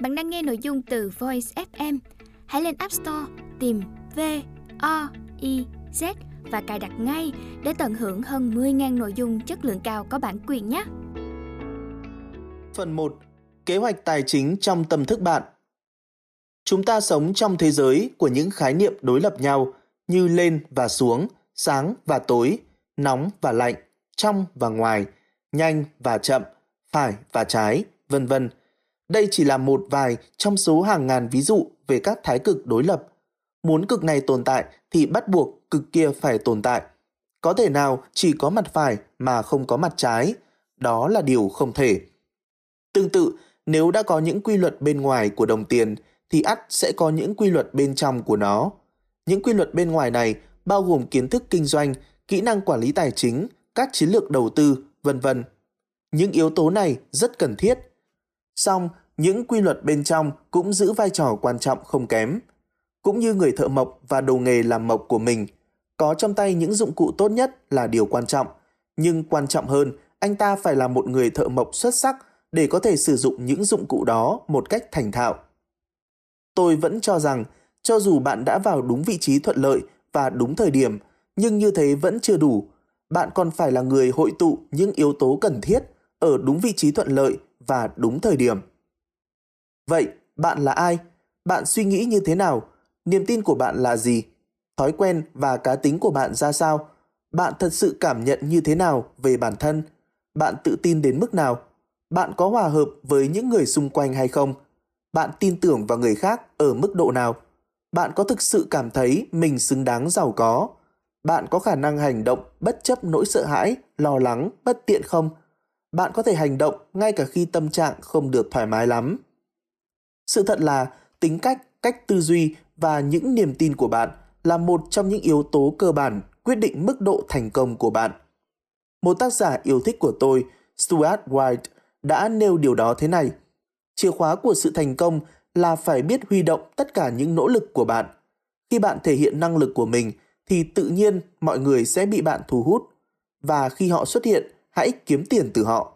Bạn đang nghe nội dung từ Voice FM. Hãy lên App Store tìm V O I Z và cài đặt ngay để tận hưởng hơn 10.000 nội dung chất lượng cao có bản quyền nhé. Phần 1. Kế hoạch tài chính trong tâm thức bạn Chúng ta sống trong thế giới của những khái niệm đối lập nhau như lên và xuống, sáng và tối, nóng và lạnh, trong và ngoài, nhanh và chậm, phải và trái, vân vân. Đây chỉ là một vài trong số hàng ngàn ví dụ về các thái cực đối lập. Muốn cực này tồn tại thì bắt buộc cực kia phải tồn tại. Có thể nào chỉ có mặt phải mà không có mặt trái, đó là điều không thể. Tương tự, nếu đã có những quy luật bên ngoài của đồng tiền thì ắt sẽ có những quy luật bên trong của nó. Những quy luật bên ngoài này bao gồm kiến thức kinh doanh, kỹ năng quản lý tài chính, các chiến lược đầu tư, vân vân. Những yếu tố này rất cần thiết. Song, những quy luật bên trong cũng giữ vai trò quan trọng không kém. Cũng như người thợ mộc và đồ nghề làm mộc của mình, có trong tay những dụng cụ tốt nhất là điều quan trọng, nhưng quan trọng hơn, anh ta phải là một người thợ mộc xuất sắc để có thể sử dụng những dụng cụ đó một cách thành thạo. Tôi vẫn cho rằng, cho dù bạn đã vào đúng vị trí thuận lợi và đúng thời điểm, nhưng như thế vẫn chưa đủ. Bạn còn phải là người hội tụ những yếu tố cần thiết ở đúng vị trí thuận lợi và đúng thời điểm. Vậy, bạn là ai? Bạn suy nghĩ như thế nào? Niềm tin của bạn là gì? Thói quen và cá tính của bạn ra sao? Bạn thật sự cảm nhận như thế nào về bản thân? Bạn tự tin đến mức nào? Bạn có hòa hợp với những người xung quanh hay không? Bạn tin tưởng vào người khác ở mức độ nào? Bạn có thực sự cảm thấy mình xứng đáng giàu có? Bạn có khả năng hành động bất chấp nỗi sợ hãi, lo lắng, bất tiện không? Bạn có thể hành động ngay cả khi tâm trạng không được thoải mái lắm. Sự thật là tính cách, cách tư duy và những niềm tin của bạn là một trong những yếu tố cơ bản quyết định mức độ thành công của bạn. Một tác giả yêu thích của tôi, Stuart White, đã nêu điều đó thế này. Chìa khóa của sự thành công là phải biết huy động tất cả những nỗ lực của bạn. Khi bạn thể hiện năng lực của mình thì tự nhiên mọi người sẽ bị bạn thu hút và khi họ xuất hiện, hãy kiếm tiền từ họ.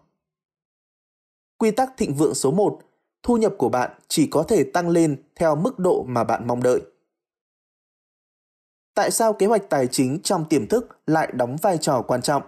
Quy tắc thịnh vượng số 1, thu nhập của bạn chỉ có thể tăng lên theo mức độ mà bạn mong đợi. Tại sao kế hoạch tài chính trong tiềm thức lại đóng vai trò quan trọng?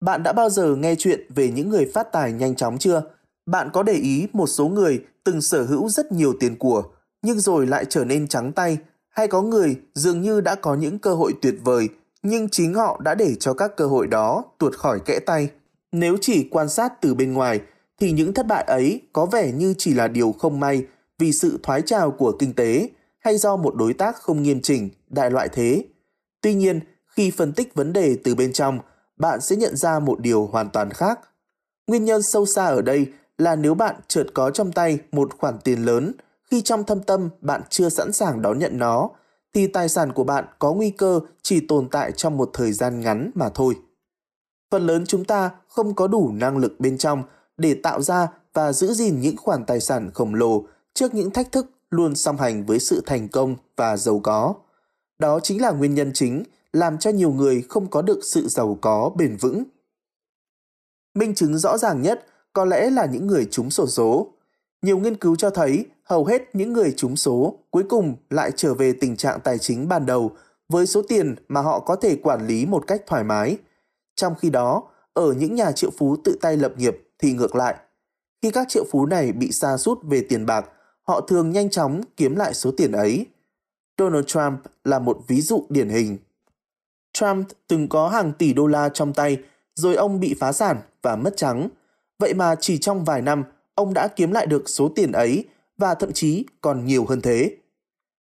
Bạn đã bao giờ nghe chuyện về những người phát tài nhanh chóng chưa? Bạn có để ý một số người từng sở hữu rất nhiều tiền của, nhưng rồi lại trở nên trắng tay, hay có người dường như đã có những cơ hội tuyệt vời, nhưng chính họ đã để cho các cơ hội đó tuột khỏi kẽ tay. Nếu chỉ quan sát từ bên ngoài, thì những thất bại ấy có vẻ như chỉ là điều không may vì sự thoái trào của kinh tế hay do một đối tác không nghiêm chỉnh, đại loại thế. Tuy nhiên, khi phân tích vấn đề từ bên trong, bạn sẽ nhận ra một điều hoàn toàn khác. Nguyên nhân sâu xa ở đây là nếu bạn chợt có trong tay một khoản tiền lớn khi trong thâm tâm bạn chưa sẵn sàng đón nhận nó, thì tài sản của bạn có nguy cơ chỉ tồn tại trong một thời gian ngắn mà thôi. Phần lớn chúng ta không có đủ năng lực bên trong để tạo ra và giữ gìn những khoản tài sản khổng lồ trước những thách thức luôn song hành với sự thành công và giàu có. Đó chính là nguyên nhân chính làm cho nhiều người không có được sự giàu có bền vững. Minh chứng rõ ràng nhất có lẽ là những người trúng sổ số. Nhiều nghiên cứu cho thấy hầu hết những người trúng số cuối cùng lại trở về tình trạng tài chính ban đầu với số tiền mà họ có thể quản lý một cách thoải mái. Trong khi đó, ở những nhà triệu phú tự tay lập nghiệp thì ngược lại. Khi các triệu phú này bị sa sút về tiền bạc, họ thường nhanh chóng kiếm lại số tiền ấy. Donald Trump là một ví dụ điển hình. Trump từng có hàng tỷ đô la trong tay, rồi ông bị phá sản và mất trắng. Vậy mà chỉ trong vài năm, ông đã kiếm lại được số tiền ấy và thậm chí còn nhiều hơn thế.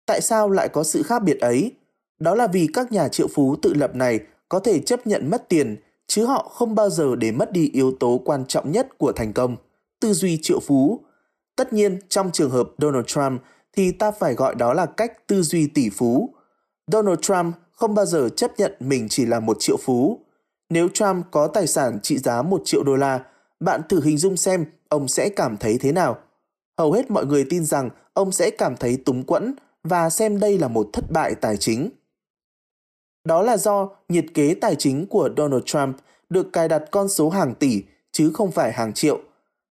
Tại sao lại có sự khác biệt ấy? Đó là vì các nhà triệu phú tự lập này có thể chấp nhận mất tiền, chứ họ không bao giờ để mất đi yếu tố quan trọng nhất của thành công, tư duy triệu phú. Tất nhiên, trong trường hợp Donald Trump thì ta phải gọi đó là cách tư duy tỷ phú. Donald Trump không bao giờ chấp nhận mình chỉ là một triệu phú. Nếu Trump có tài sản trị giá một triệu đô la, bạn thử hình dung xem ông sẽ cảm thấy thế nào. Hầu hết mọi người tin rằng ông sẽ cảm thấy túng quẫn và xem đây là một thất bại tài chính. Đó là do nhiệt kế tài chính của Donald Trump được cài đặt con số hàng tỷ chứ không phải hàng triệu.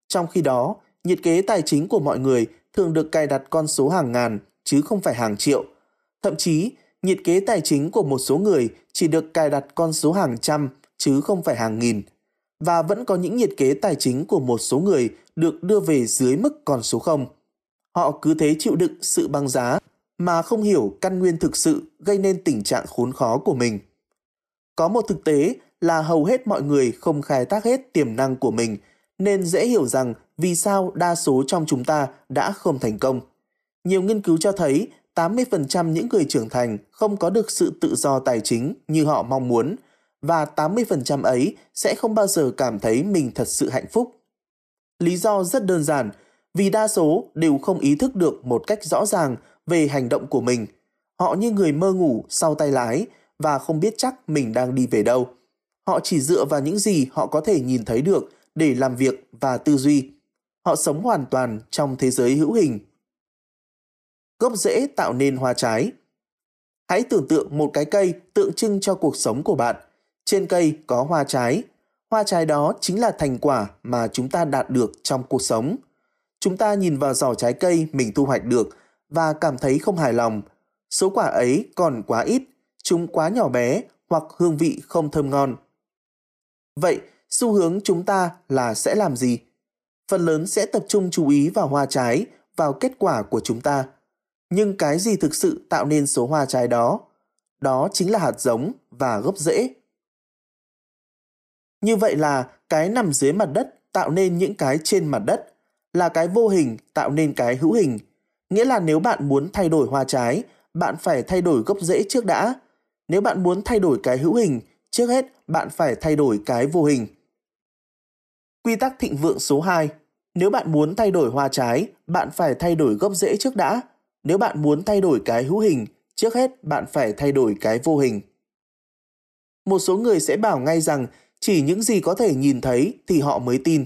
Trong khi đó, nhiệt kế tài chính của mọi người thường được cài đặt con số hàng ngàn chứ không phải hàng triệu. Thậm chí, nhiệt kế tài chính của một số người chỉ được cài đặt con số hàng trăm chứ không phải hàng nghìn. Và vẫn có những nhiệt kế tài chính của một số người được đưa về dưới mức con số không. Họ cứ thế chịu đựng sự băng giá mà không hiểu căn nguyên thực sự gây nên tình trạng khốn khó của mình. Có một thực tế là hầu hết mọi người không khai thác hết tiềm năng của mình, nên dễ hiểu rằng vì sao đa số trong chúng ta đã không thành công. Nhiều nghiên cứu cho thấy 80% những người trưởng thành không có được sự tự do tài chính như họ mong muốn và 80% ấy sẽ không bao giờ cảm thấy mình thật sự hạnh phúc. Lý do rất đơn giản, vì đa số đều không ý thức được một cách rõ ràng về hành động của mình. Họ như người mơ ngủ sau tay lái và không biết chắc mình đang đi về đâu. Họ chỉ dựa vào những gì họ có thể nhìn thấy được để làm việc và tư duy. Họ sống hoàn toàn trong thế giới hữu hình. Gốc rễ tạo nên hoa trái Hãy tưởng tượng một cái cây tượng trưng cho cuộc sống của bạn. Trên cây có hoa trái. Hoa trái đó chính là thành quả mà chúng ta đạt được trong cuộc sống. Chúng ta nhìn vào giỏ trái cây mình thu hoạch được và cảm thấy không hài lòng. Số quả ấy còn quá ít, chúng quá nhỏ bé hoặc hương vị không thơm ngon. Vậy, xu hướng chúng ta là sẽ làm gì? Phần lớn sẽ tập trung chú ý vào hoa trái, vào kết quả của chúng ta. Nhưng cái gì thực sự tạo nên số hoa trái đó? Đó chính là hạt giống và gốc rễ. Như vậy là cái nằm dưới mặt đất tạo nên những cái trên mặt đất, là cái vô hình tạo nên cái hữu hình. Nghĩa là nếu bạn muốn thay đổi hoa trái, bạn phải thay đổi gốc rễ trước đã. Nếu bạn muốn thay đổi cái hữu hình, trước hết bạn phải thay đổi cái vô hình. Quy tắc thịnh vượng số 2 Nếu bạn muốn thay đổi hoa trái, bạn phải thay đổi gốc rễ trước đã. Nếu bạn muốn thay đổi cái hữu hình, trước hết bạn phải thay đổi cái vô hình. Một số người sẽ bảo ngay rằng chỉ những gì có thể nhìn thấy thì họ mới tin.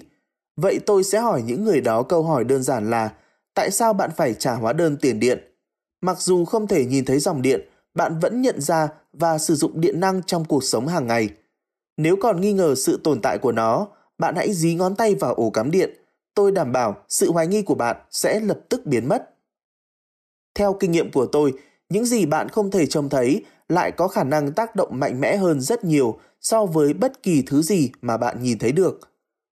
Vậy tôi sẽ hỏi những người đó câu hỏi đơn giản là tại sao bạn phải trả hóa đơn tiền điện? Mặc dù không thể nhìn thấy dòng điện, bạn vẫn nhận ra và sử dụng điện năng trong cuộc sống hàng ngày. Nếu còn nghi ngờ sự tồn tại của nó, bạn hãy dí ngón tay vào ổ cắm điện. Tôi đảm bảo sự hoài nghi của bạn sẽ lập tức biến mất. Theo kinh nghiệm của tôi, những gì bạn không thể trông thấy lại có khả năng tác động mạnh mẽ hơn rất nhiều so với bất kỳ thứ gì mà bạn nhìn thấy được.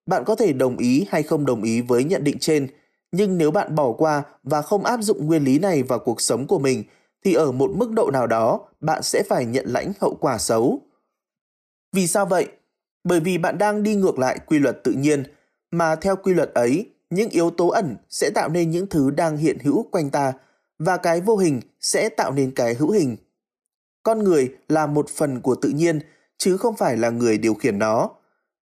Bạn có thể đồng ý hay không đồng ý với nhận định trên, nhưng nếu bạn bỏ qua và không áp dụng nguyên lý này vào cuộc sống của mình thì ở một mức độ nào đó bạn sẽ phải nhận lãnh hậu quả xấu. Vì sao vậy? Bởi vì bạn đang đi ngược lại quy luật tự nhiên, mà theo quy luật ấy, những yếu tố ẩn sẽ tạo nên những thứ đang hiện hữu quanh ta và cái vô hình sẽ tạo nên cái hữu hình. Con người là một phần của tự nhiên chứ không phải là người điều khiển nó.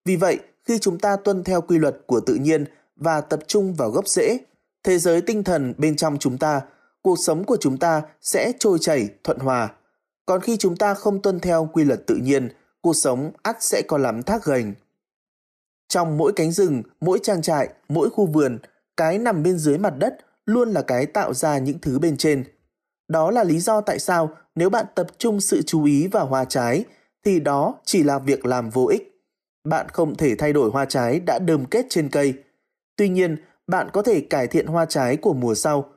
Vì vậy, khi chúng ta tuân theo quy luật của tự nhiên và tập trung vào gốc rễ, thế giới tinh thần bên trong chúng ta, cuộc sống của chúng ta sẽ trôi chảy, thuận hòa. Còn khi chúng ta không tuân theo quy luật tự nhiên, cuộc sống ắt sẽ có lắm thác gành. Trong mỗi cánh rừng, mỗi trang trại, mỗi khu vườn, cái nằm bên dưới mặt đất luôn là cái tạo ra những thứ bên trên. Đó là lý do tại sao nếu bạn tập trung sự chú ý vào hoa trái thì đó chỉ là việc làm vô ích. Bạn không thể thay đổi hoa trái đã đơm kết trên cây. Tuy nhiên, bạn có thể cải thiện hoa trái của mùa sau.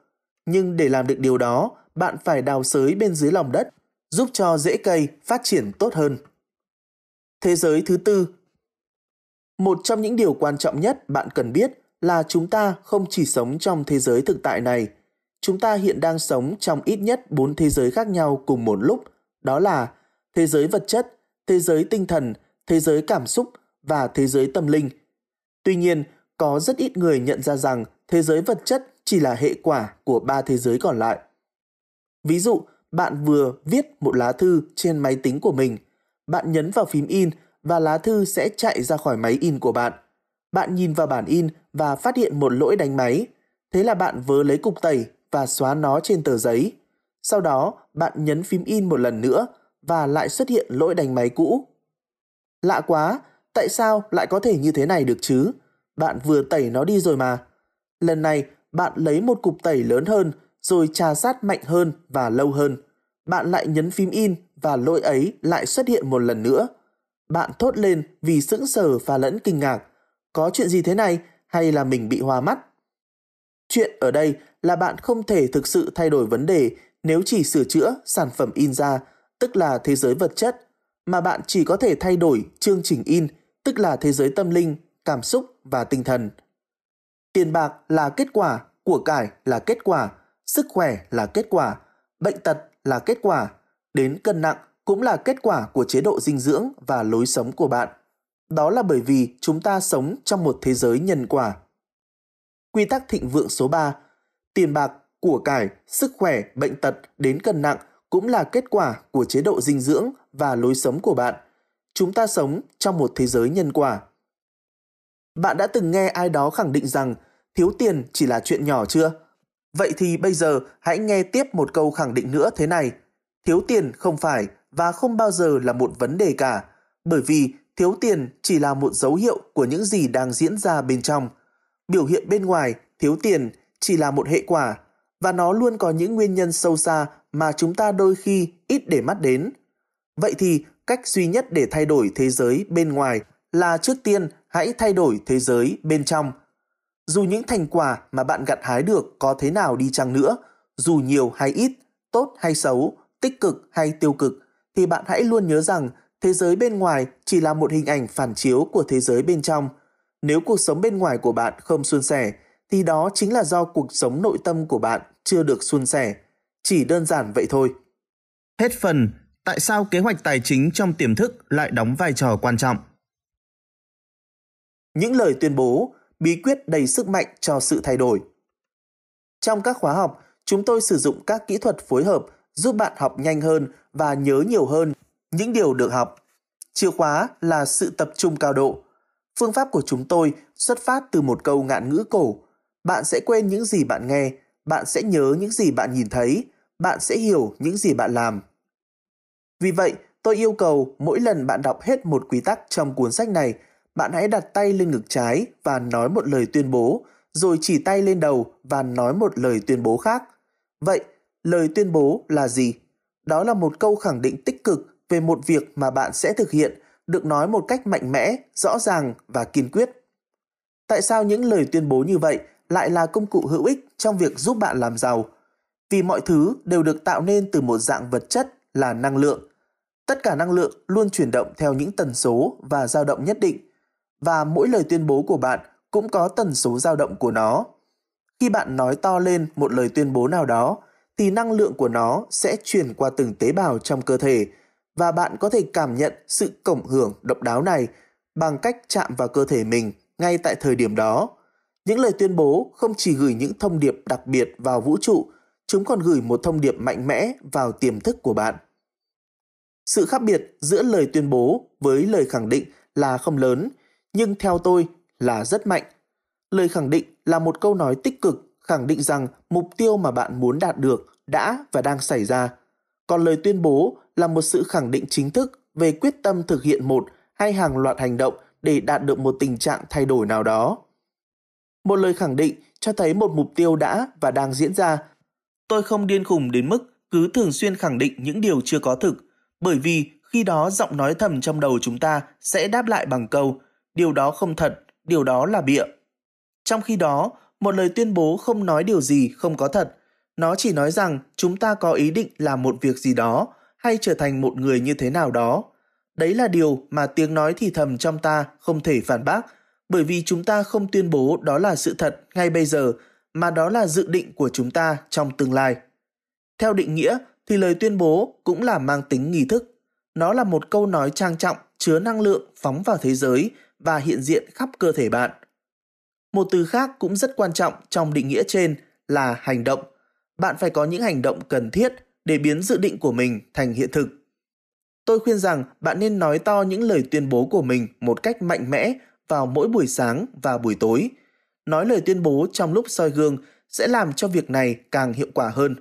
Nhưng để làm được điều đó, bạn phải đào sới bên dưới lòng đất, giúp cho rễ cây phát triển tốt hơn. Thế giới thứ tư Một trong những điều quan trọng nhất bạn cần biết là chúng ta không chỉ sống trong thế giới thực tại này. Chúng ta hiện đang sống trong ít nhất bốn thế giới khác nhau cùng một lúc. Đó là thế giới vật chất, thế giới tinh thần, thế giới cảm xúc và thế giới tâm linh. Tuy nhiên, có rất ít người nhận ra rằng thế giới vật chất chỉ là hệ quả của ba thế giới còn lại. Ví dụ, bạn vừa viết một lá thư trên máy tính của mình, bạn nhấn vào phím in và lá thư sẽ chạy ra khỏi máy in của bạn. Bạn nhìn vào bản in và phát hiện một lỗi đánh máy. Thế là bạn vớ lấy cục tẩy và xóa nó trên tờ giấy. Sau đó, bạn nhấn phím in một lần nữa và lại xuất hiện lỗi đánh máy cũ. Lạ quá, tại sao lại có thể như thế này được chứ? Bạn vừa tẩy nó đi rồi mà. Lần này, bạn lấy một cục tẩy lớn hơn rồi trà sát mạnh hơn và lâu hơn. Bạn lại nhấn phím in và lỗi ấy lại xuất hiện một lần nữa. Bạn thốt lên vì sững sờ và lẫn kinh ngạc. Có chuyện gì thế này hay là mình bị hoa mắt? Chuyện ở đây là bạn không thể thực sự thay đổi vấn đề nếu chỉ sửa chữa sản phẩm in ra, tức là thế giới vật chất, mà bạn chỉ có thể thay đổi chương trình in, tức là thế giới tâm linh, cảm xúc và tinh thần. Tiền bạc là kết quả, của cải là kết quả, sức khỏe là kết quả, bệnh tật là kết quả, đến cân nặng cũng là kết quả của chế độ dinh dưỡng và lối sống của bạn. Đó là bởi vì chúng ta sống trong một thế giới nhân quả. Quy tắc thịnh vượng số 3. Tiền bạc, của cải, sức khỏe, bệnh tật đến cân nặng cũng là kết quả của chế độ dinh dưỡng và lối sống của bạn. Chúng ta sống trong một thế giới nhân quả. Bạn đã từng nghe ai đó khẳng định rằng thiếu tiền chỉ là chuyện nhỏ chưa? Vậy thì bây giờ hãy nghe tiếp một câu khẳng định nữa thế này. Thiếu tiền không phải và không bao giờ là một vấn đề cả, bởi vì thiếu tiền chỉ là một dấu hiệu của những gì đang diễn ra bên trong. Biểu hiện bên ngoài, thiếu tiền chỉ là một hệ quả và nó luôn có những nguyên nhân sâu xa mà chúng ta đôi khi ít để mắt đến. Vậy thì cách duy nhất để thay đổi thế giới bên ngoài là trước tiên hãy thay đổi thế giới bên trong. Dù những thành quả mà bạn gặt hái được có thế nào đi chăng nữa, dù nhiều hay ít, tốt hay xấu, tích cực hay tiêu cực, thì bạn hãy luôn nhớ rằng thế giới bên ngoài chỉ là một hình ảnh phản chiếu của thế giới bên trong. Nếu cuộc sống bên ngoài của bạn không suôn sẻ, thì đó chính là do cuộc sống nội tâm của bạn chưa được suôn sẻ. Chỉ đơn giản vậy thôi. Hết phần, tại sao kế hoạch tài chính trong tiềm thức lại đóng vai trò quan trọng? Những lời tuyên bố, bí quyết đầy sức mạnh cho sự thay đổi. Trong các khóa học, chúng tôi sử dụng các kỹ thuật phối hợp giúp bạn học nhanh hơn và nhớ nhiều hơn những điều được học. Chìa khóa là sự tập trung cao độ. Phương pháp của chúng tôi xuất phát từ một câu ngạn ngữ cổ. Bạn sẽ quên những gì bạn nghe, bạn sẽ nhớ những gì bạn nhìn thấy, bạn sẽ hiểu những gì bạn làm. Vì vậy, tôi yêu cầu mỗi lần bạn đọc hết một quy tắc trong cuốn sách này, bạn hãy đặt tay lên ngực trái và nói một lời tuyên bố, rồi chỉ tay lên đầu và nói một lời tuyên bố khác. Vậy, lời tuyên bố là gì? Đó là một câu khẳng định tích cực về một việc mà bạn sẽ thực hiện, được nói một cách mạnh mẽ, rõ ràng và kiên quyết. Tại sao những lời tuyên bố như vậy lại là công cụ hữu ích trong việc giúp bạn làm giàu? Vì mọi thứ đều được tạo nên từ một dạng vật chất là năng lượng. Tất cả năng lượng luôn chuyển động theo những tần số và dao động nhất định, và mỗi lời tuyên bố của bạn cũng có tần số dao động của nó. Khi bạn nói to lên một lời tuyên bố nào đó, thì năng lượng của nó sẽ truyền qua từng tế bào trong cơ thể và bạn có thể cảm nhận sự cộng hưởng độc đáo này bằng cách chạm vào cơ thể mình ngay tại thời điểm đó. Những lời tuyên bố không chỉ gửi những thông điệp đặc biệt vào vũ trụ, chúng còn gửi một thông điệp mạnh mẽ vào tiềm thức của bạn. Sự khác biệt giữa lời tuyên bố với lời khẳng định là không lớn, nhưng theo tôi là rất mạnh. Lời khẳng định là một câu nói tích cực khẳng định rằng mục tiêu mà bạn muốn đạt được đã và đang xảy ra. Còn lời tuyên bố là một sự khẳng định chính thức về quyết tâm thực hiện một hay hàng loạt hành động để đạt được một tình trạng thay đổi nào đó. Một lời khẳng định cho thấy một mục tiêu đã và đang diễn ra. Tôi không điên khùng đến mức cứ thường xuyên khẳng định những điều chưa có thực, bởi vì khi đó giọng nói thầm trong đầu chúng ta sẽ đáp lại bằng câu điều đó không thật, điều đó là bịa. Trong khi đó, một lời tuyên bố không nói điều gì không có thật, nó chỉ nói rằng chúng ta có ý định làm một việc gì đó hay trở thành một người như thế nào đó. Đấy là điều mà tiếng nói thì thầm trong ta không thể phản bác, bởi vì chúng ta không tuyên bố đó là sự thật ngay bây giờ, mà đó là dự định của chúng ta trong tương lai. Theo định nghĩa thì lời tuyên bố cũng là mang tính nghi thức. Nó là một câu nói trang trọng, chứa năng lượng phóng vào thế giới và hiện diện khắp cơ thể bạn. Một từ khác cũng rất quan trọng trong định nghĩa trên là hành động. Bạn phải có những hành động cần thiết để biến dự định của mình thành hiện thực. Tôi khuyên rằng bạn nên nói to những lời tuyên bố của mình một cách mạnh mẽ vào mỗi buổi sáng và buổi tối. Nói lời tuyên bố trong lúc soi gương sẽ làm cho việc này càng hiệu quả hơn.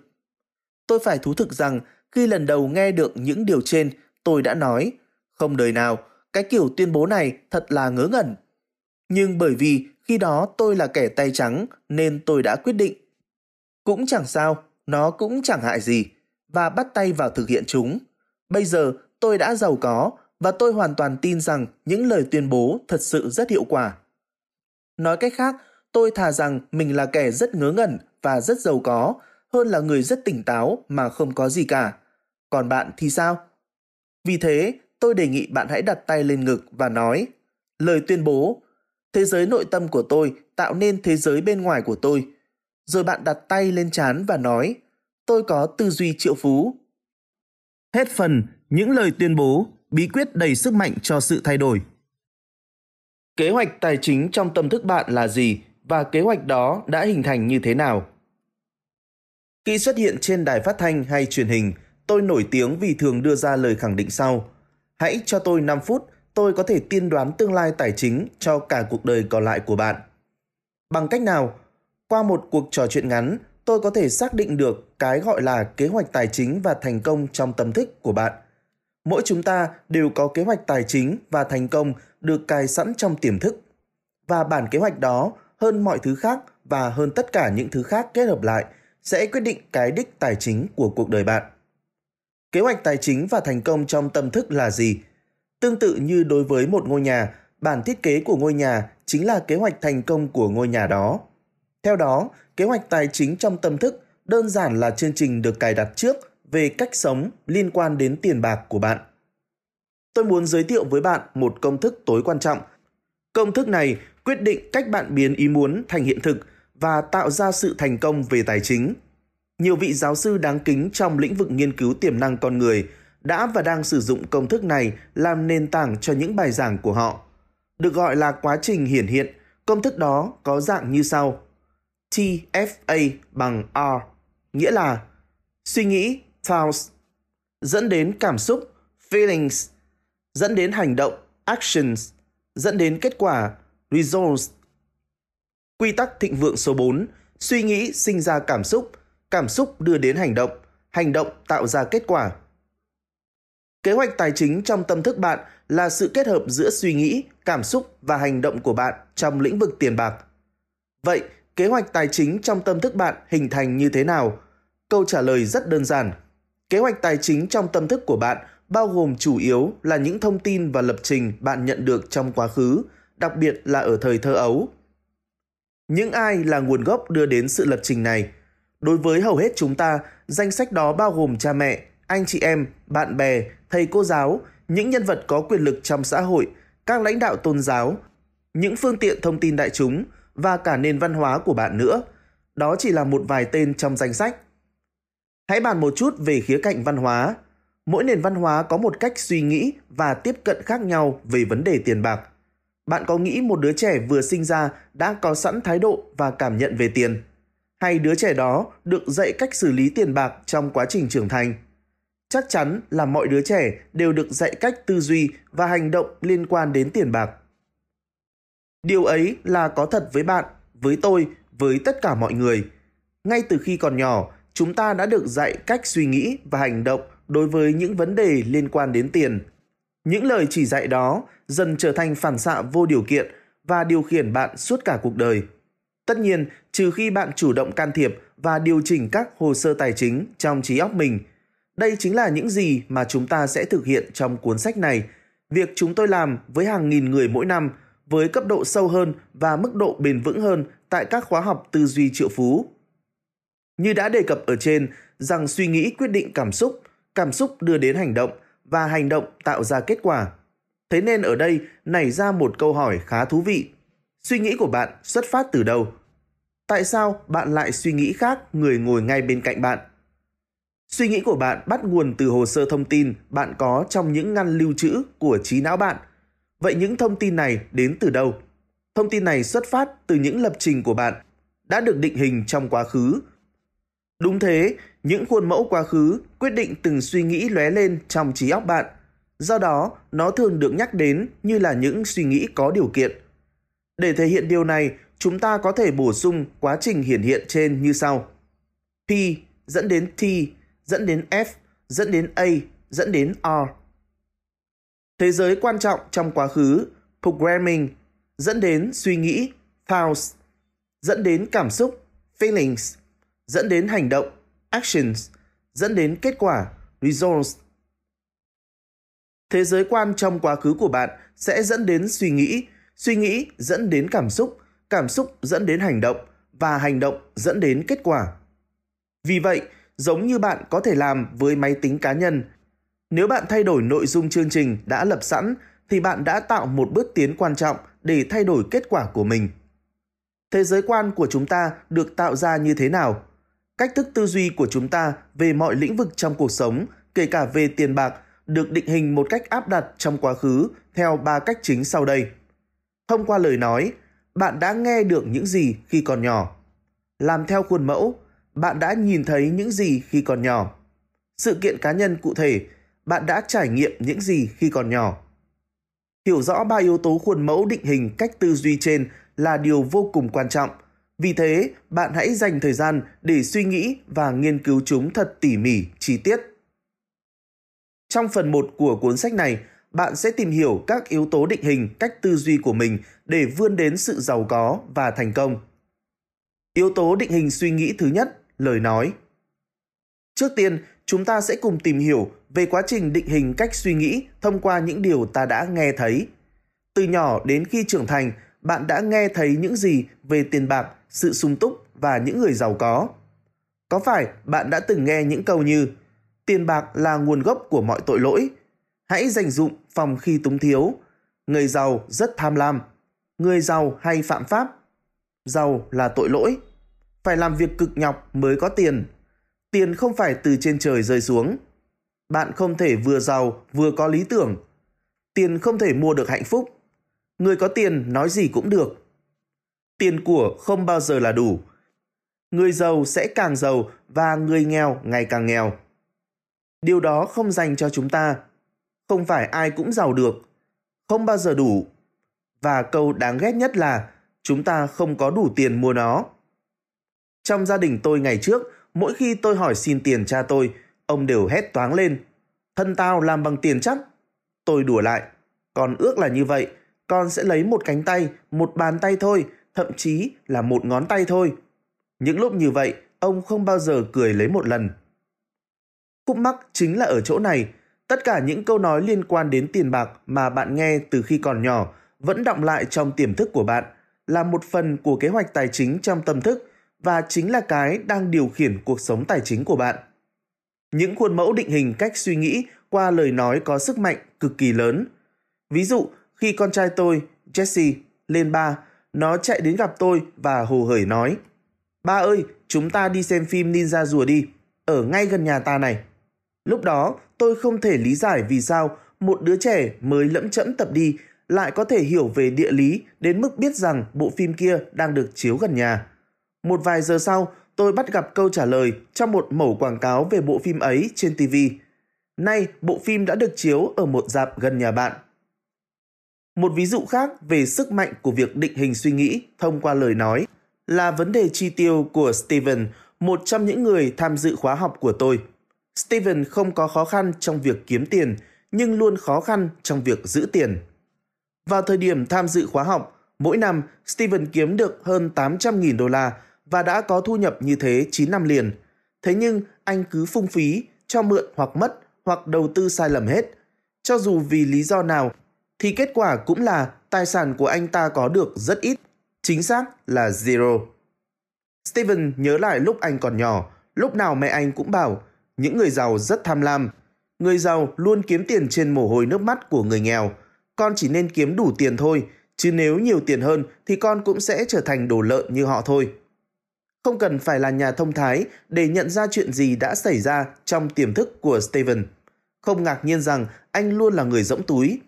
Tôi phải thú thực rằng khi lần đầu nghe được những điều trên, tôi đã nói, không đời nào, cái kiểu tuyên bố này thật là ngớ ngẩn. Nhưng bởi vì khi đó tôi là kẻ tay trắng nên tôi đã quyết định. Cũng chẳng sao, nó cũng chẳng hại gì và bắt tay vào thực hiện chúng. Bây giờ tôi đã giàu có và tôi hoàn toàn tin rằng những lời tuyên bố thật sự rất hiệu quả. Nói cách khác, Tôi thà rằng mình là kẻ rất ngớ ngẩn và rất giàu có, hơn là người rất tỉnh táo mà không có gì cả. Còn bạn thì sao? Vì thế, tôi đề nghị bạn hãy đặt tay lên ngực và nói lời tuyên bố thế giới nội tâm của tôi tạo nên thế giới bên ngoài của tôi. Rồi bạn đặt tay lên chán và nói tôi có tư duy triệu phú. Hết phần những lời tuyên bố, bí quyết đầy sức mạnh cho sự thay đổi. Kế hoạch tài chính trong tâm thức bạn là gì và kế hoạch đó đã hình thành như thế nào? Khi xuất hiện trên đài phát thanh hay truyền hình, tôi nổi tiếng vì thường đưa ra lời khẳng định sau. Hãy cho tôi 5 phút, tôi có thể tiên đoán tương lai tài chính cho cả cuộc đời còn lại của bạn. Bằng cách nào? Qua một cuộc trò chuyện ngắn, tôi có thể xác định được cái gọi là kế hoạch tài chính và thành công trong tâm thức của bạn. Mỗi chúng ta đều có kế hoạch tài chính và thành công được cài sẵn trong tiềm thức. Và bản kế hoạch đó hơn mọi thứ khác và hơn tất cả những thứ khác kết hợp lại sẽ quyết định cái đích tài chính của cuộc đời bạn. Kế hoạch tài chính và thành công trong tâm thức là gì? Tương tự như đối với một ngôi nhà, bản thiết kế của ngôi nhà chính là kế hoạch thành công của ngôi nhà đó. Theo đó, kế hoạch tài chính trong tâm thức đơn giản là chương trình được cài đặt trước về cách sống liên quan đến tiền bạc của bạn. Tôi muốn giới thiệu với bạn một công thức tối quan trọng. Công thức này quyết định cách bạn biến ý muốn thành hiện thực và tạo ra sự thành công về tài chính. Nhiều vị giáo sư đáng kính trong lĩnh vực nghiên cứu tiềm năng con người đã và đang sử dụng công thức này làm nền tảng cho những bài giảng của họ. Được gọi là quá trình hiển hiện, công thức đó có dạng như sau. TFA bằng R, nghĩa là suy nghĩ, thoughts, dẫn đến cảm xúc, feelings, dẫn đến hành động, actions, dẫn đến kết quả, results. Quy tắc thịnh vượng số 4, suy nghĩ sinh ra cảm xúc, cảm xúc đưa đến hành động, hành động tạo ra kết quả. Kế hoạch tài chính trong tâm thức bạn là sự kết hợp giữa suy nghĩ, cảm xúc và hành động của bạn trong lĩnh vực tiền bạc. Vậy, kế hoạch tài chính trong tâm thức bạn hình thành như thế nào? Câu trả lời rất đơn giản. Kế hoạch tài chính trong tâm thức của bạn bao gồm chủ yếu là những thông tin và lập trình bạn nhận được trong quá khứ, đặc biệt là ở thời thơ ấu. Những ai là nguồn gốc đưa đến sự lập trình này? Đối với hầu hết chúng ta, danh sách đó bao gồm cha mẹ, anh chị em, bạn bè, thầy cô giáo, những nhân vật có quyền lực trong xã hội, các lãnh đạo tôn giáo, những phương tiện thông tin đại chúng và cả nền văn hóa của bạn nữa. Đó chỉ là một vài tên trong danh sách. Hãy bàn một chút về khía cạnh văn hóa. Mỗi nền văn hóa có một cách suy nghĩ và tiếp cận khác nhau về vấn đề tiền bạc. Bạn có nghĩ một đứa trẻ vừa sinh ra đã có sẵn thái độ và cảm nhận về tiền? Hay đứa trẻ đó được dạy cách xử lý tiền bạc trong quá trình trưởng thành? Chắc chắn là mọi đứa trẻ đều được dạy cách tư duy và hành động liên quan đến tiền bạc. Điều ấy là có thật với bạn, với tôi, với tất cả mọi người. Ngay từ khi còn nhỏ, chúng ta đã được dạy cách suy nghĩ và hành động đối với những vấn đề liên quan đến tiền. Những lời chỉ dạy đó dần trở thành phản xạ vô điều kiện và điều khiển bạn suốt cả cuộc đời. Tất nhiên, trừ khi bạn chủ động can thiệp và điều chỉnh các hồ sơ tài chính trong trí óc mình. Đây chính là những gì mà chúng ta sẽ thực hiện trong cuốn sách này. Việc chúng tôi làm với hàng nghìn người mỗi năm với cấp độ sâu hơn và mức độ bền vững hơn tại các khóa học tư duy triệu phú. Như đã đề cập ở trên, rằng suy nghĩ quyết định cảm xúc, cảm xúc đưa đến hành động và hành động tạo ra kết quả. Thế nên ở đây nảy ra một câu hỏi khá thú vị. Suy nghĩ của bạn xuất phát từ đâu? Tại sao bạn lại suy nghĩ khác người ngồi ngay bên cạnh bạn? Suy nghĩ của bạn bắt nguồn từ hồ sơ thông tin bạn có trong những ngăn lưu trữ của trí não bạn. Vậy những thông tin này đến từ đâu? Thông tin này xuất phát từ những lập trình của bạn đã được định hình trong quá khứ. Đúng thế, những khuôn mẫu quá khứ quyết định từng suy nghĩ lóe lên trong trí óc bạn. Do đó, nó thường được nhắc đến như là những suy nghĩ có điều kiện. Để thể hiện điều này, chúng ta có thể bổ sung quá trình hiển hiện trên như sau. P dẫn đến T, dẫn đến F, dẫn đến A, dẫn đến R. Thế giới quan trọng trong quá khứ, programming, dẫn đến suy nghĩ, thoughts, dẫn đến cảm xúc, feelings, dẫn đến hành động, actions, dẫn đến kết quả, results. Thế giới quan trong quá khứ của bạn sẽ dẫn đến suy nghĩ, suy nghĩ dẫn đến cảm xúc, cảm xúc dẫn đến hành động và hành động dẫn đến kết quả. Vì vậy, giống như bạn có thể làm với máy tính cá nhân, nếu bạn thay đổi nội dung chương trình đã lập sẵn thì bạn đã tạo một bước tiến quan trọng để thay đổi kết quả của mình. Thế giới quan của chúng ta được tạo ra như thế nào? Cách thức tư duy của chúng ta về mọi lĩnh vực trong cuộc sống, kể cả về tiền bạc, được định hình một cách áp đặt trong quá khứ theo ba cách chính sau đây. Thông qua lời nói, bạn đã nghe được những gì khi còn nhỏ. Làm theo khuôn mẫu, bạn đã nhìn thấy những gì khi còn nhỏ. Sự kiện cá nhân cụ thể, bạn đã trải nghiệm những gì khi còn nhỏ. Hiểu rõ ba yếu tố khuôn mẫu định hình cách tư duy trên là điều vô cùng quan trọng. Vì thế, bạn hãy dành thời gian để suy nghĩ và nghiên cứu chúng thật tỉ mỉ, chi tiết. Trong phần 1 của cuốn sách này, bạn sẽ tìm hiểu các yếu tố định hình cách tư duy của mình để vươn đến sự giàu có và thành công. Yếu tố định hình suy nghĩ thứ nhất, lời nói. Trước tiên, chúng ta sẽ cùng tìm hiểu về quá trình định hình cách suy nghĩ thông qua những điều ta đã nghe thấy. Từ nhỏ đến khi trưởng thành, bạn đã nghe thấy những gì về tiền bạc, sự sung túc và những người giàu có. Có phải bạn đã từng nghe những câu như tiền bạc là nguồn gốc của mọi tội lỗi, hãy dành dụng phòng khi túng thiếu, người giàu rất tham lam, người giàu hay phạm pháp, giàu là tội lỗi, phải làm việc cực nhọc mới có tiền, tiền không phải từ trên trời rơi xuống. Bạn không thể vừa giàu vừa có lý tưởng. Tiền không thể mua được hạnh phúc. Người có tiền nói gì cũng được. Tiền của không bao giờ là đủ. Người giàu sẽ càng giàu và người nghèo ngày càng nghèo. Điều đó không dành cho chúng ta. Không phải ai cũng giàu được. Không bao giờ đủ. Và câu đáng ghét nhất là chúng ta không có đủ tiền mua nó. Trong gia đình tôi ngày trước, mỗi khi tôi hỏi xin tiền cha tôi, ông đều hét toáng lên. Thân tao làm bằng tiền chắc. Tôi đùa lại. Con ước là như vậy, con sẽ lấy một cánh tay, một bàn tay thôi, thậm chí là một ngón tay thôi. Những lúc như vậy, ông không bao giờ cười lấy một lần. Khúc mắc chính là ở chỗ này, tất cả những câu nói liên quan đến tiền bạc mà bạn nghe từ khi còn nhỏ vẫn đọng lại trong tiềm thức của bạn, là một phần của kế hoạch tài chính trong tâm thức và chính là cái đang điều khiển cuộc sống tài chính của bạn. Những khuôn mẫu định hình cách suy nghĩ qua lời nói có sức mạnh cực kỳ lớn. Ví dụ, khi con trai tôi, Jesse, lên ba, nó chạy đến gặp tôi và hồ hởi nói Ba ơi, chúng ta đi xem phim Ninja Rùa đi, ở ngay gần nhà ta này. Lúc đó, tôi không thể lý giải vì sao một đứa trẻ mới lẫm chẫm tập đi lại có thể hiểu về địa lý đến mức biết rằng bộ phim kia đang được chiếu gần nhà. Một vài giờ sau, tôi bắt gặp câu trả lời trong một mẩu quảng cáo về bộ phim ấy trên TV. Nay, bộ phim đã được chiếu ở một dạp gần nhà bạn. Một ví dụ khác về sức mạnh của việc định hình suy nghĩ thông qua lời nói là vấn đề chi tiêu của Steven, một trong những người tham dự khóa học của tôi. Steven không có khó khăn trong việc kiếm tiền, nhưng luôn khó khăn trong việc giữ tiền. Vào thời điểm tham dự khóa học, mỗi năm Steven kiếm được hơn 800.000 đô la và đã có thu nhập như thế 9 năm liền. Thế nhưng anh cứ phung phí, cho mượn hoặc mất hoặc đầu tư sai lầm hết. Cho dù vì lý do nào, thì kết quả cũng là tài sản của anh ta có được rất ít, chính xác là zero. Steven nhớ lại lúc anh còn nhỏ, lúc nào mẹ anh cũng bảo những người giàu rất tham lam. Người giàu luôn kiếm tiền trên mồ hôi nước mắt của người nghèo. Con chỉ nên kiếm đủ tiền thôi, chứ nếu nhiều tiền hơn thì con cũng sẽ trở thành đồ lợn như họ thôi. Không cần phải là nhà thông thái để nhận ra chuyện gì đã xảy ra trong tiềm thức của Steven. Không ngạc nhiên rằng anh luôn là người rỗng túi.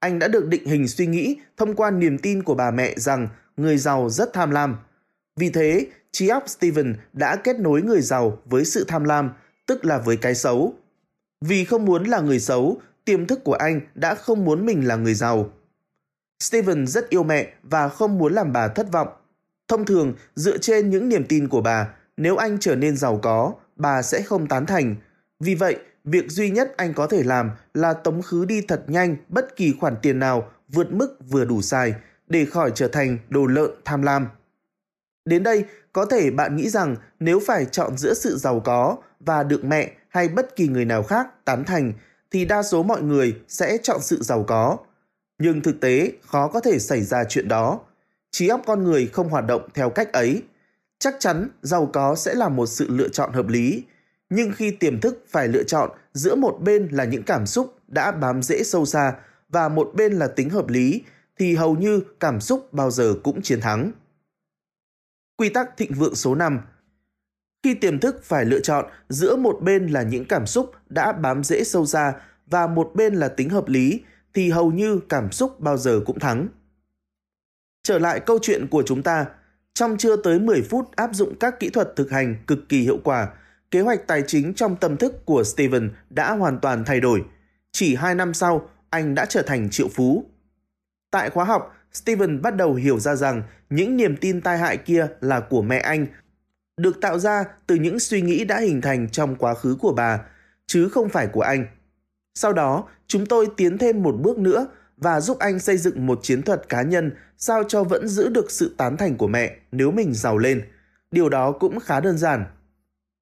Anh đã được định hình suy nghĩ thông qua niềm tin của bà mẹ rằng người giàu rất tham lam. Vì thế, trí óc Steven đã kết nối người giàu với sự tham lam, tức là với cái xấu. Vì không muốn là người xấu, tiềm thức của anh đã không muốn mình là người giàu. Steven rất yêu mẹ và không muốn làm bà thất vọng. Thông thường, dựa trên những niềm tin của bà, nếu anh trở nên giàu có, bà sẽ không tán thành. Vì vậy, việc duy nhất anh có thể làm là tống khứ đi thật nhanh bất kỳ khoản tiền nào vượt mức vừa đủ xài để khỏi trở thành đồ lợn tham lam. Đến đây, có thể bạn nghĩ rằng nếu phải chọn giữa sự giàu có và được mẹ hay bất kỳ người nào khác tán thành thì đa số mọi người sẽ chọn sự giàu có. Nhưng thực tế khó có thể xảy ra chuyện đó trí óc con người không hoạt động theo cách ấy. Chắc chắn giàu có sẽ là một sự lựa chọn hợp lý, nhưng khi tiềm thức phải lựa chọn giữa một bên là những cảm xúc đã bám rễ sâu xa và một bên là tính hợp lý thì hầu như cảm xúc bao giờ cũng chiến thắng. Quy tắc thịnh vượng số 5 Khi tiềm thức phải lựa chọn giữa một bên là những cảm xúc đã bám rễ sâu xa và một bên là tính hợp lý thì hầu như cảm xúc bao giờ cũng thắng. Trở lại câu chuyện của chúng ta, trong chưa tới 10 phút áp dụng các kỹ thuật thực hành cực kỳ hiệu quả, kế hoạch tài chính trong tâm thức của Steven đã hoàn toàn thay đổi. Chỉ 2 năm sau, anh đã trở thành triệu phú. Tại khóa học, Steven bắt đầu hiểu ra rằng những niềm tin tai hại kia là của mẹ anh, được tạo ra từ những suy nghĩ đã hình thành trong quá khứ của bà, chứ không phải của anh. Sau đó, chúng tôi tiến thêm một bước nữa và giúp anh xây dựng một chiến thuật cá nhân sao cho vẫn giữ được sự tán thành của mẹ nếu mình giàu lên. Điều đó cũng khá đơn giản.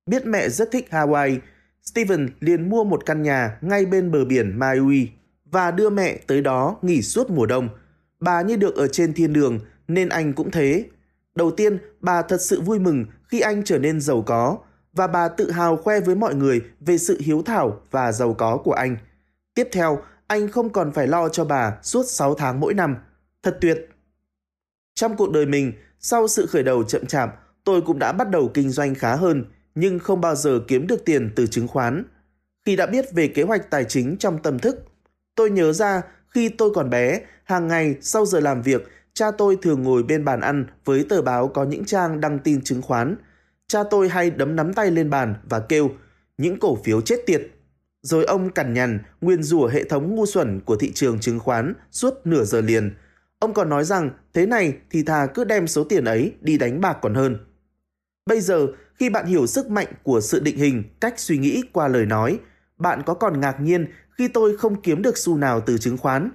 Biết mẹ rất thích Hawaii, Steven liền mua một căn nhà ngay bên bờ biển Maui và đưa mẹ tới đó nghỉ suốt mùa đông. Bà như được ở trên thiên đường nên anh cũng thế. Đầu tiên, bà thật sự vui mừng khi anh trở nên giàu có và bà tự hào khoe với mọi người về sự hiếu thảo và giàu có của anh. Tiếp theo, anh không còn phải lo cho bà suốt 6 tháng mỗi năm. Thật tuyệt! Trong cuộc đời mình, sau sự khởi đầu chậm chạp, tôi cũng đã bắt đầu kinh doanh khá hơn, nhưng không bao giờ kiếm được tiền từ chứng khoán. Khi đã biết về kế hoạch tài chính trong tâm thức, tôi nhớ ra khi tôi còn bé, hàng ngày sau giờ làm việc, cha tôi thường ngồi bên bàn ăn với tờ báo có những trang đăng tin chứng khoán. Cha tôi hay đấm nắm tay lên bàn và kêu, những cổ phiếu chết tiệt. Rồi ông cằn nhằn, nguyên rủa hệ thống ngu xuẩn của thị trường chứng khoán suốt nửa giờ liền. Ông còn nói rằng thế này thì thà cứ đem số tiền ấy đi đánh bạc còn hơn. Bây giờ, khi bạn hiểu sức mạnh của sự định hình, cách suy nghĩ qua lời nói, bạn có còn ngạc nhiên khi tôi không kiếm được xu nào từ chứng khoán.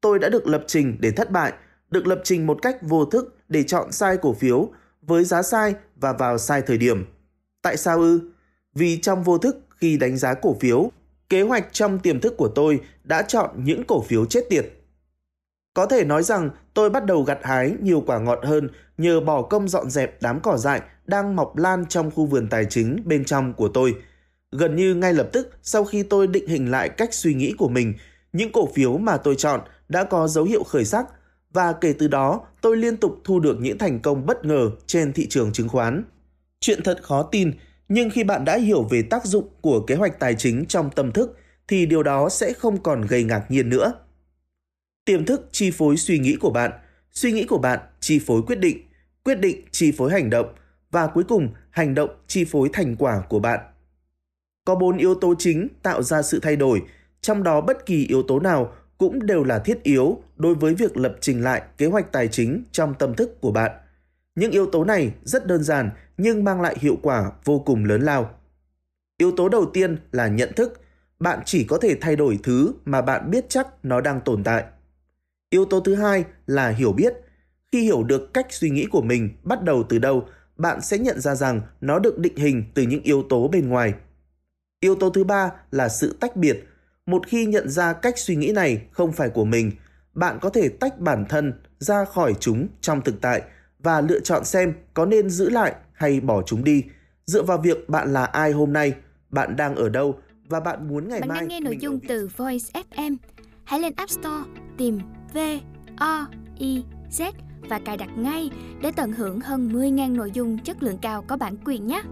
Tôi đã được lập trình để thất bại, được lập trình một cách vô thức để chọn sai cổ phiếu với giá sai và vào sai thời điểm. Tại sao ư? Vì trong vô thức khi đánh giá cổ phiếu, kế hoạch trong tiềm thức của tôi đã chọn những cổ phiếu chết tiệt. Có thể nói rằng tôi bắt đầu gặt hái nhiều quả ngọt hơn nhờ bỏ công dọn dẹp đám cỏ dại đang mọc lan trong khu vườn tài chính bên trong của tôi. Gần như ngay lập tức sau khi tôi định hình lại cách suy nghĩ của mình, những cổ phiếu mà tôi chọn đã có dấu hiệu khởi sắc và kể từ đó tôi liên tục thu được những thành công bất ngờ trên thị trường chứng khoán. Chuyện thật khó tin, nhưng khi bạn đã hiểu về tác dụng của kế hoạch tài chính trong tâm thức thì điều đó sẽ không còn gây ngạc nhiên nữa. Tiềm thức chi phối suy nghĩ của bạn, suy nghĩ của bạn chi phối quyết định, quyết định chi phối hành động và cuối cùng hành động chi phối thành quả của bạn. Có bốn yếu tố chính tạo ra sự thay đổi, trong đó bất kỳ yếu tố nào cũng đều là thiết yếu đối với việc lập trình lại kế hoạch tài chính trong tâm thức của bạn. Những yếu tố này rất đơn giản nhưng mang lại hiệu quả vô cùng lớn lao. Yếu tố đầu tiên là nhận thức. Bạn chỉ có thể thay đổi thứ mà bạn biết chắc nó đang tồn tại. Yếu tố thứ hai là hiểu biết. Khi hiểu được cách suy nghĩ của mình bắt đầu từ đâu, bạn sẽ nhận ra rằng nó được định hình từ những yếu tố bên ngoài. Yếu tố thứ ba là sự tách biệt. Một khi nhận ra cách suy nghĩ này không phải của mình, bạn có thể tách bản thân ra khỏi chúng trong thực tại và lựa chọn xem có nên giữ lại hay bỏ chúng đi. Dựa vào việc bạn là ai hôm nay, bạn đang ở đâu và bạn muốn ngày bạn mai đang nghe nội dung từ Voice FM. Hãy lên App Store tìm V O I Z và cài đặt ngay để tận hưởng hơn 10.000 nội dung chất lượng cao có bản quyền nhé.